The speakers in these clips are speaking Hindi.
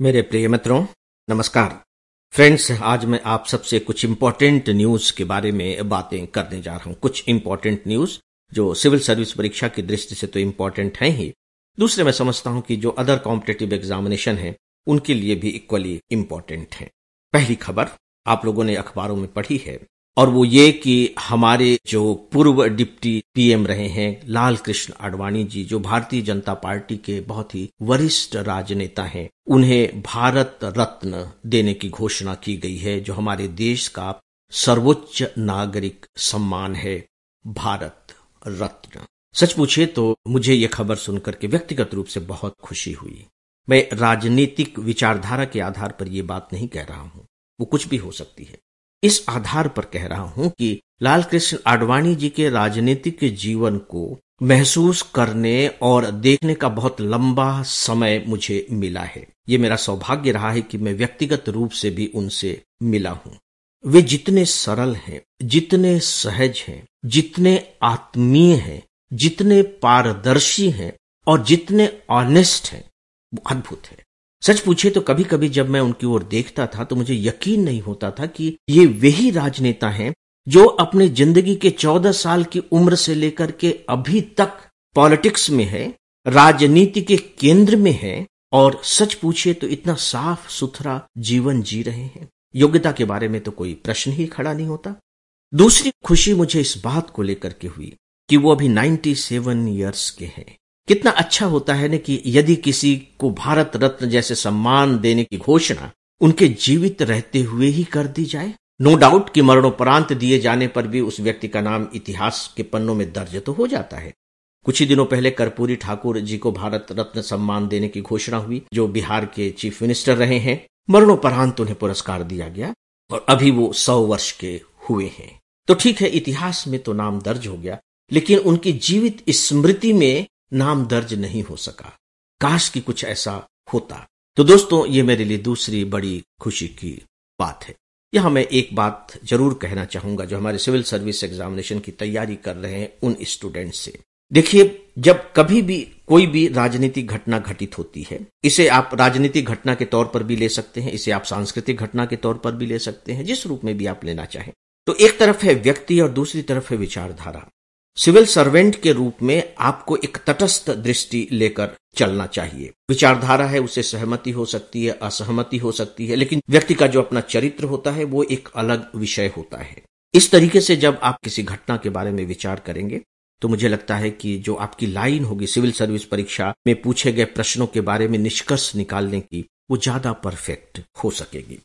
मेरे प्रिय मित्रों, नमस्कार। फ्रेंड्स, आज मैं आप सबसे कुछ इम्पोर्टेंट न्यूज़ के बारे में बातें करने जा रहा हूँ। कुछ इंपॉर्टेंट न्यूज़ जो सिविल सर्विस परीक्षा की दृष्टि से तो इम्पोर्टेंट है ही। दूसरे मैं समझता हूँ कि जो अदर कॉम्पिटेटिव एग्जामिनेशन है, उनके लिए भी इक्वली इंपॉर्टेंट है। पहली खबर आप लोगों ने अखबारों में पढ़ी है। और वो ये कि हमारे जो पूर्व डिप्टी पीएम रहे हैं, लाल कृष्ण आडवाणी जी, जो भारतीय जनता पार्टी के बहुत ही वरिष्ठ राजनेता हैं, उन्हें भारत रत्न देने की घोषणा की गई है, जो हमारे देश का सर्वोच्च नागरिक सम्मान है, भारत रत्न। सच पूछे तो मुझे ये खबर सुनकर के व्यक्तिगत रूप से बहुत खुशी हुई। मैं राजनीतिक विचारधारा के आधार पर यह बात नहीं कह रहा हूँ, वो कुछ भी हो सकती है। इस आधार पर कह रहा हूँ कि लाल कृष्ण आडवाणी जी के राजनीतिक जीवन को महसूस करने और देखने का बहुत लंबा समय मुझे मिला है। ये मेरा सौभाग्य रहा है कि मैं व्यक्तिगत रूप से भी उनसे मिला हूँ। वे जितने सरल हैं, जितने सहज हैं, जितने आत्मीय हैं, जितने पारदर्शी हैं और जितने ऑनेस्ट हैं, वो अद्भुत है। सच पूछे तो कभी कभी जब मैं उनकी ओर देखता था तो मुझे यकीन नहीं होता था कि ये वही राजनेता हैं जो अपने ज़िंदगी के चौदह साल की उम्र से लेकर के अभी तक पॉलिटिक्स में है, राजनीति के केंद्र में है और सच पूछे तो इतना साफ़ सुथरा जीवन जी रहे हैं। योग्यता के बारे में तो कोई प्रश्न ही खड़ा नहीं होता। दूसरी खुशी मुझे इस बात को लेकर के हुई कि वो अभी 97 ईयर्स के हैं। कितना अच्छा होता है ना कि यदि किसी को भारत रत्न जैसे सम्मान देने की घोषणा उनके जीवित रहते हुए ही कर दी जाए? नो डाउट कि मरणोपरांत दिए जाने पर भी उस व्यक्ति का नाम इतिहास के पन्नों में दर्ज तो हो जाता है। कुछ ही दिनों पहले कर्पूरी ठाकुर जी को भारत रत्न सम्मान देने की घोषणा हुई, जो बिहार के चीफ मिनिस्टर रहे हैं। मरणोपरांत उन्हें पुरस्कार दिया गया और अभी वो सौ वर्ष के हुए हैं। तो ठीक है, इतिहास में तो नाम दर्ज हो गया, लेकिन उनकी जीवित स्मृति में नाम दर्ज नहीं हो सका। काश की कुछ ऐसा होता। तो दोस्तों, ये मेरे लिए दूसरी बड़ी खुशी की बात है। यहाँ मैं एक बात ज़रूर कहना चाहूँगा, जो हमारे सिविल सर्विस एग्जामिनेशन की तैयारी कर रहे हैं उन स्टूडेंट से। देखिए, जब कभी भी कोई भी राजनीतिक घटना घटित होती है, इसे आप राजनीतिक घटना के तौर पर भी ले सकते हैं, इसे आप सांस्कृतिक घटना के तौर पर भी ले सकते हैं, जिस रूप में भी आप लेना चाहें। तो एक तरफ़ है व्यक्ति और दूसरी तरफ़ है विचारधारा। सिविल सर्वेंट के रूप में आपको एक तटस्थ दृष्टि लेकर चलना चाहिए। विचारधारा है उसे सहमति हो सकती है, असहमति हो सकती है, लेकिन व्यक्ति का जो अपना चरित्र होता है, वो एक अलग विषय होता है। इस तरीके से जब आप किसी घटना के बारे में विचार करेंगे तो मुझे लगता है कि जो आपकी लाइन होगी सिविल सर्विस परीक्षा में पूछे गए प्रश्नों के बारे में निष्कर्ष निकालने की, वो ज़्यादा परफेक्ट हो सकेगी।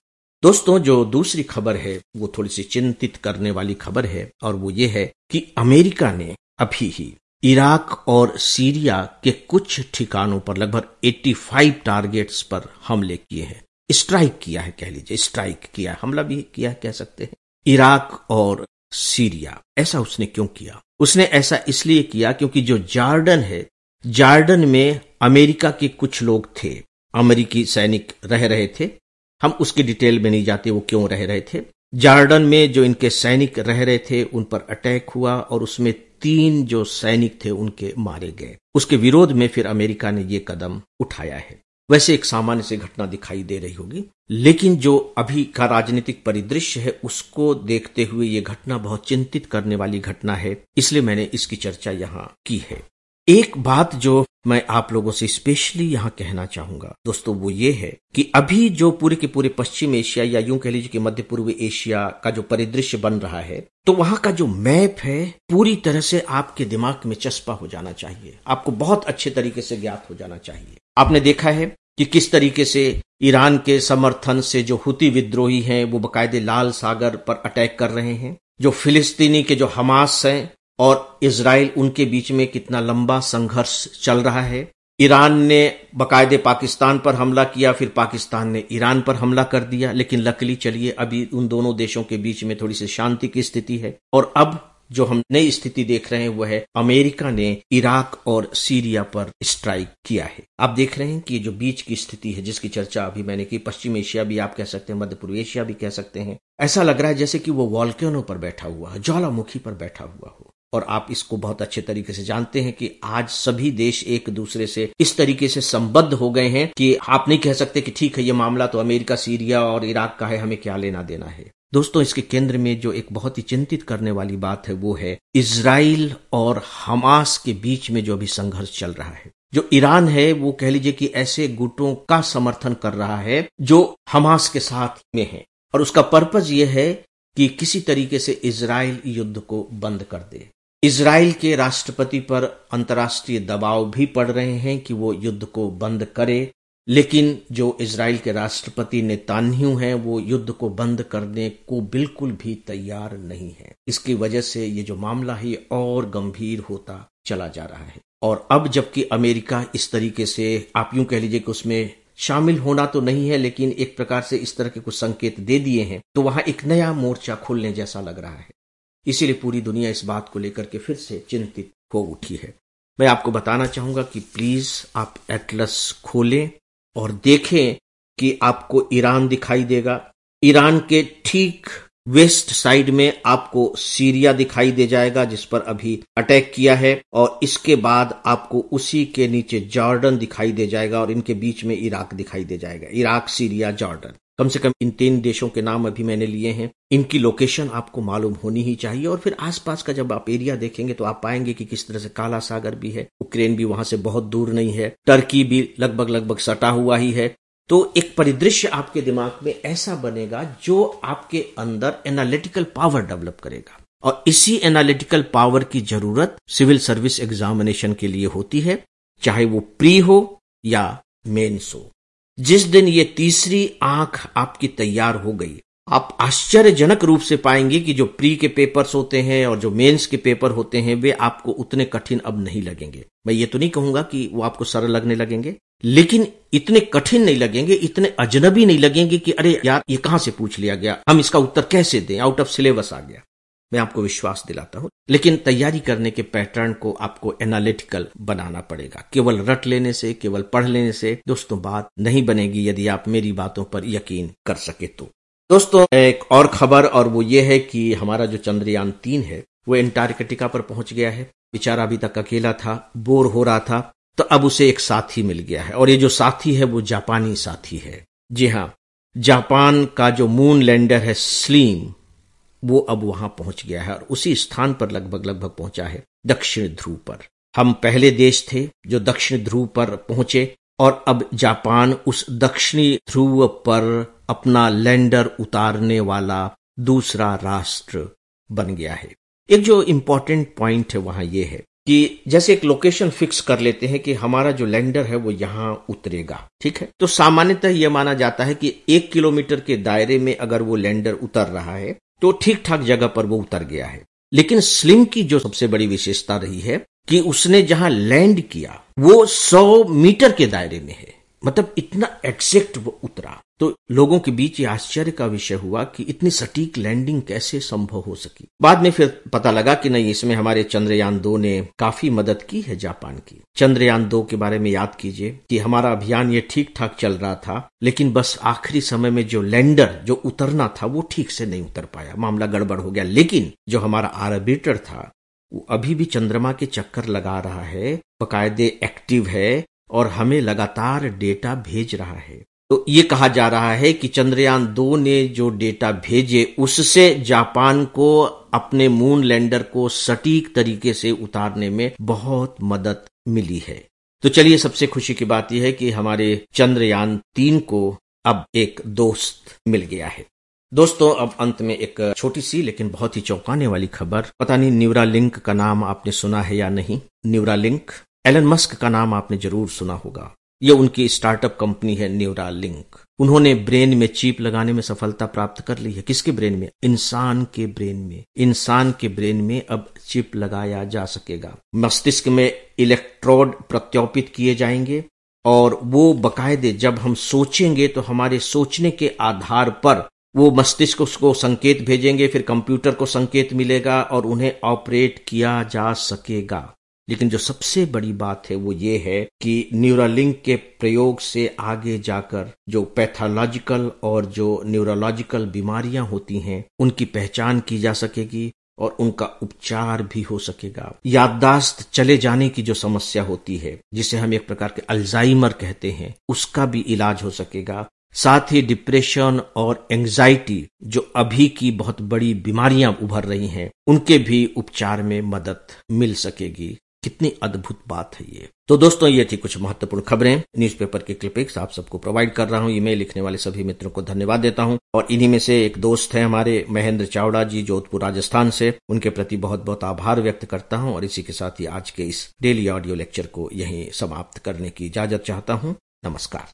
दोस्तों, जो दूसरी खबर है, वो थोड़ी सी चिंतित करने वाली खबर है, और वो ये है कि अमेरिका ने अभी ही इराक और सीरिया के कुछ ठिकानों पर लगभग 85 टारगेट्स पर हमले किए हैं। स्ट्राइक किया है, कह लीजिए, स्ट्राइक किया हमला भी किया कह सकते हैं। इराक और सीरिया, ऐसा उसने क्यों किया? उसने ऐसा इसलिए किया क्योंकि जो जार्डन है, जार्डन में अमेरिका के कुछ लोग थे, अमेरिकी सैनिक रह रहे थे हम उसकी डिटेल में नहीं जाते वो क्यों रह रहे थे। जार्डन में जो इनके सैनिक रह रहे थे, उन पर अटैक हुआ और उसमें तीन जो सैनिक थे, उनके मारे गए। उसके विरोध में फिर अमेरिका ने ये कदम उठाया है। वैसे एक सामान्य सी घटना दिखाई दे रही होगी, लेकिन जो अभी का राजनीतिक परिदृश्य है, उसको देखते हुए ये घटना बहुत चिंतित करने वाली घटना है, इसलिए मैंने इसकी चर्चा यहाँ की है। एक बात जो मैं आप लोगों से स्पेशली यहाँ कहना चाहूँगा। दोस्तों, वो ये है कि अभी जो पूरे के पूरे पश्चिम एशिया या यूँ कह लीजिए कि मध्य पूर्व एशिया का जो परिदृश्य बन रहा है तो वहाँ का जो मैप है, पूरी तरह से आपके दिमाग में चस्पा हो जाना चाहिए। आपको बहुत अच्छे तरीके से ज्ञात हो जाना चाहिए। आपने देखा है कि किस तरीके से ईरान के समर्थन से जो हुती विद्रोही हैं, वो बकायदे लाल सागर पर अटैक कर रहे हैं, जो फिलिस्तीनी के जो हमास हैं और इसराइल उनके बीच में कितना लंबा संघर्ष चल रहा है। ईरान ने बाकायदे पाकिस्तान पर हमला किया, फिर पाकिस्तान ने ईरान पर हमला कर दिया। लेकिन लकली चलिए, अभी उन दोनों देशों के बीच में थोड़ी सी शांति की स्थिति है। और अब जो हम नई स्थिति देख रहे हैं वो है अमेरिका ने इराक और सीरिया पर स्ट्राइक किया है। आप देख रहे हैं कि जो बीच की स्थिति है, जिसकी चर्चा अभी मैंने की, पश्चिम एशिया भी आप कह सकते हैं, मध्य पूर्व एशिया भी कह सकते हैं, ऐसा लग रहा है जैसे कि वो वॉल्केनो पर बैठा हुआ है, ज्वालामुखी पर बैठा हुआ हो। और आप इसको बहुत अच्छे तरीके से जानते हैं कि आज सभी देश एक दूसरे से इस तरीके से संबद्ध हो गए हैं कि आप नहीं कह सकते कि ठीक है, ये मामला तो अमेरिका, सीरिया और इराक का है, हमें क्या लेना देना है। दोस्तों, इसके केंद्र में जो एक बहुत ही चिंतित करने वाली बात है, वो है इसराइल और हमास के बीच में जो अभी संघर्ष चल रहा है। जो ईरान है, वो कह लीजिए कि ऐसे गुटों का समर्थन कर रहा है, जो हमास के साथ में है। और उसका पर्पज ये है कि किसी तरीके से इसराइल युद्ध को बंद कर दे। इसराइल के राष्ट्रपति पर अंतर्राष्ट्रीय दबाव भी पड़ रहे हैं कि वो युद्ध को बंद करे, लेकिन जो इसराइल के राष्ट्रपति नेतान्यू हैं, वो युद्ध को बंद करने को बिल्कुल भी तैयार नहीं है। इसकी वजह से ये जो मामला है और गंभीर होता चला जा रहा है। और अब जबकि अमेरिका इस तरीके से, आप यूँ कह लीजिए कि उसमें शामिल होना तो नहीं है, लेकिन एक प्रकार से इस तरह के कुछ संकेत दे दिए हैं तो वहाँ एक नया मोर्चा खुलने जैसा लग रहा है। इसीलिए पूरी दुनिया इस बात को लेकर के फिर से चिंतित हो उठी है। मैं आपको बताना चाहूँगा कि प्लीज़ आप एटलस खोलें और देखें कि आपको ईरान दिखाई देगा। ईरान के ठीक वेस्ट साइड में आपको सीरिया दिखाई दे जाएगा, जिस पर अभी अटैक किया है, और इसके बाद आपको उसी के नीचे जॉर्डन दिखाई दे जाएगा, और इनके बीच में इराक दिखाई दे जाएगा। Iraq, Syria, Jordan. कम से कम इन तीन देशों के नाम अभी मैंने लिए हैं। इनकी लोकेशन आपको मालूम होनी ही चाहिए, और फिर आसपास का जब आप एरिया देखेंगे तो आप पाएँगे कि किस तरह से काला सागर भी है यूक्रेन भी वहाँ से बहुत दूर नहीं है, टर्की भी लगभग लगभग सटा हुआ ही है तो एक परिदृश्य आपके दिमाग में ऐसा बनेगा जो आपके अंदर एनालिटिकल पावर डेवलप करेगा। और इसी एनालिटिकल पावर की ज़रूरत सिविल सर्विस एग्जामिनेशन के लिए होती है, चाहे वो प्री हो या मेन्स हो जिस दिन ये तीसरी आँख आपकी तैयार हो गई आप आश्चर्यजनक रूप से पाएँगे कि जो प्री के पेपर्स होते हैं और जो मेंस के पेपर होते हैं, वे आपको उतने कठिन अब नहीं लगेंगे। मैं ये तो नहीं कहूँगा कि वो आपको सरल लगने लगेंगे, लेकिन इतने कठिन नहीं लगेंगे, इतने अजनबी नहीं लगेंगे कि अरे यार, ये कहाँ से पूछ लिया गया? हम इसका उत्तर कैसे दें? आउट ऑफ़ सिलेबस आ गया। मैं आपको विश्वास दिलाता हूँ, लेकिन तैयारी करने के पैटर्न को आपको एनालिटिकल बनाना पड़ेगा। केवल रट लेने से, केवल पढ़ लेने से दोस्तों, बात नहीं बनेगी यदि आप मेरी बातों पर यकीन कर सके तो। दोस्तों, एक और खबर और वो ये है कि हमारा जो चंद्रयान तीन है, वो एंटार्कटिका पर पहुँच गया है। बेचारा अभी तक अकेला था, बोर हो रहा था तो अब उसे एक साथी मिल गया है। और ये जो साथी है, वो जापानी साथी है। जी हाँ जापान का जो मून लैंडर है स्लीम वो अब वहाँ पहुँच गया है और उसी स्थान पर लगभग लगभग पहुँचा है, दक्षिण ध्रुव पर। हम पहले देश थे जो दक्षिण ध्रुव पर पहुँचे और अब जापान उस दक्षिणी ध्रुव पर अपना लैंडर उतारने वाला दूसरा राष्ट्र बन गया है। एक जो इंपॉर्टेंट पॉइंट है, वहाँ यह है कि जैसे एक लोकेशन फिक्स कर लेते हैं कि हमारा जो लैंडर है, वो यहाँ उतरेगा, ठीक है? तो सामान्यतः यह माना जाता है कि एक किलोमीटर के दायरे में अगर वो लैंडर उतर रहा है तो ठीक ठाक जगह पर वो उतर गया है। लेकिन स्लिम की जो सबसे बड़ी विशेषता रही है कि उसने जहाँ लैंड किया, वो सौ मीटर के दायरे में है। मतलब इतना एग्जैक्ट वो उतरा। तो लोगों के बीच ये आश्चर्य का विषय हुआ कि इतनी सटीक लैंडिंग कैसे संभव हो सकी। बाद में फिर पता लगा कि नहीं, इसमें हमारे चंद्रयान दो ने काफ़ी मदद की है जापान की। चंद्रयान दो के बारे में याद कीजिए कि हमारा अभियान ये ठीक ठाक चल रहा था, लेकिन बस आखिरी समय में जो लैंडर, जो उतरना था, वो ठीक से नहीं उतर पाया। मामला गड़बड़ हो गया, लेकिन जो हमारा आर्बिटर था, वो अभी भी चंद्रमा के चक्कर लगा रहा है, बकायदे एक्टिव है, और हमें लगातार डेटा भेज रहा है। तो ये कहा जा रहा है कि चंद्रयान दो ने जो डेटा भेजे, उससे जापान को अपने मून लैंडर को सटीक तरीके से उतारने में बहुत मदद मिली है। तो चलिए सबसे खुशी की बात यह है कि हमारे चंद्रयान तीन को अब एक दोस्त मिल गया है। दोस्तों, अब अंत में एक छोटी सी लेकिन बहुत ही चौंकाने वाली खबर। पता नहीं न्यूरा लिंक का नाम आपने सुना है या नहीं। न्यूरा लिंक एलन मस्क का नाम आपने ज़रूर सुना होगा। ये उनकी स्टार्टअप कंपनी है न्यूरा लिंक उन्होंने ब्रेन में चिप लगाने में सफलता प्राप्त कर ली है। किसके ब्रेन में? इंसान के ब्रेन में। इंसान के ब्रेन में अब चिप लगाया जा सकेगा। मस्तिष्क में इलेक्ट्रोड प्रत्योपित किए जाएँगे और वो बकायदे जब हम सोचेंगे तो हमारे सोचने के आधार पर वो मस्तिष्क उसको संकेत भेजेंगे, फिर कंप्यूटर को संकेत मिलेगा और उन्हें ऑपरेट किया जा सकेगा। लेकिन जो सबसे बड़ी बात है वो ये है कि न्यूरालिंक के प्रयोग से आगे जाकर जो पैथोलॉजिकल और जो न्यूरोलॉजिकल बीमारियाँ होती हैं, उनकी पहचान की जा सकेगी और उनका उपचार भी हो सकेगा। याददाश्त चले जाने की जो समस्या होती है, जिसे हम एक प्रकार के अल्जाइमर कहते हैं, उसका भी इलाज हो सकेगा। साथ ही डिप्रेशन और एंजाइटी जो अभी की बहुत बड़ी बीमारियाँ उभर रही हैं, उनके भी उपचार में मदद मिल सकेगी। कितनी अद्भुत बात है ये। तो दोस्तों, ये थी कुछ महत्वपूर्ण खबरें। न्यूज़पेपर की क्लिपिक्स आप सबको प्रोवाइड कर रहा हूँ। ईमेल लिखने वाले सभी मित्रों को धन्यवाद देता हूँ। और इन्हीं में से एक दोस्त है हमारे, महेंद्र चावड़ा जी, जोधपुर, राजस्थान से। उनके प्रति बहुत बहुत आभार व्यक्त करता हूँ और इसी के साथ ही आज के इस डेली ऑडियो लेक्चर को यही समाप्त करने की इजाज़त चाहता हूँ। नमस्कार।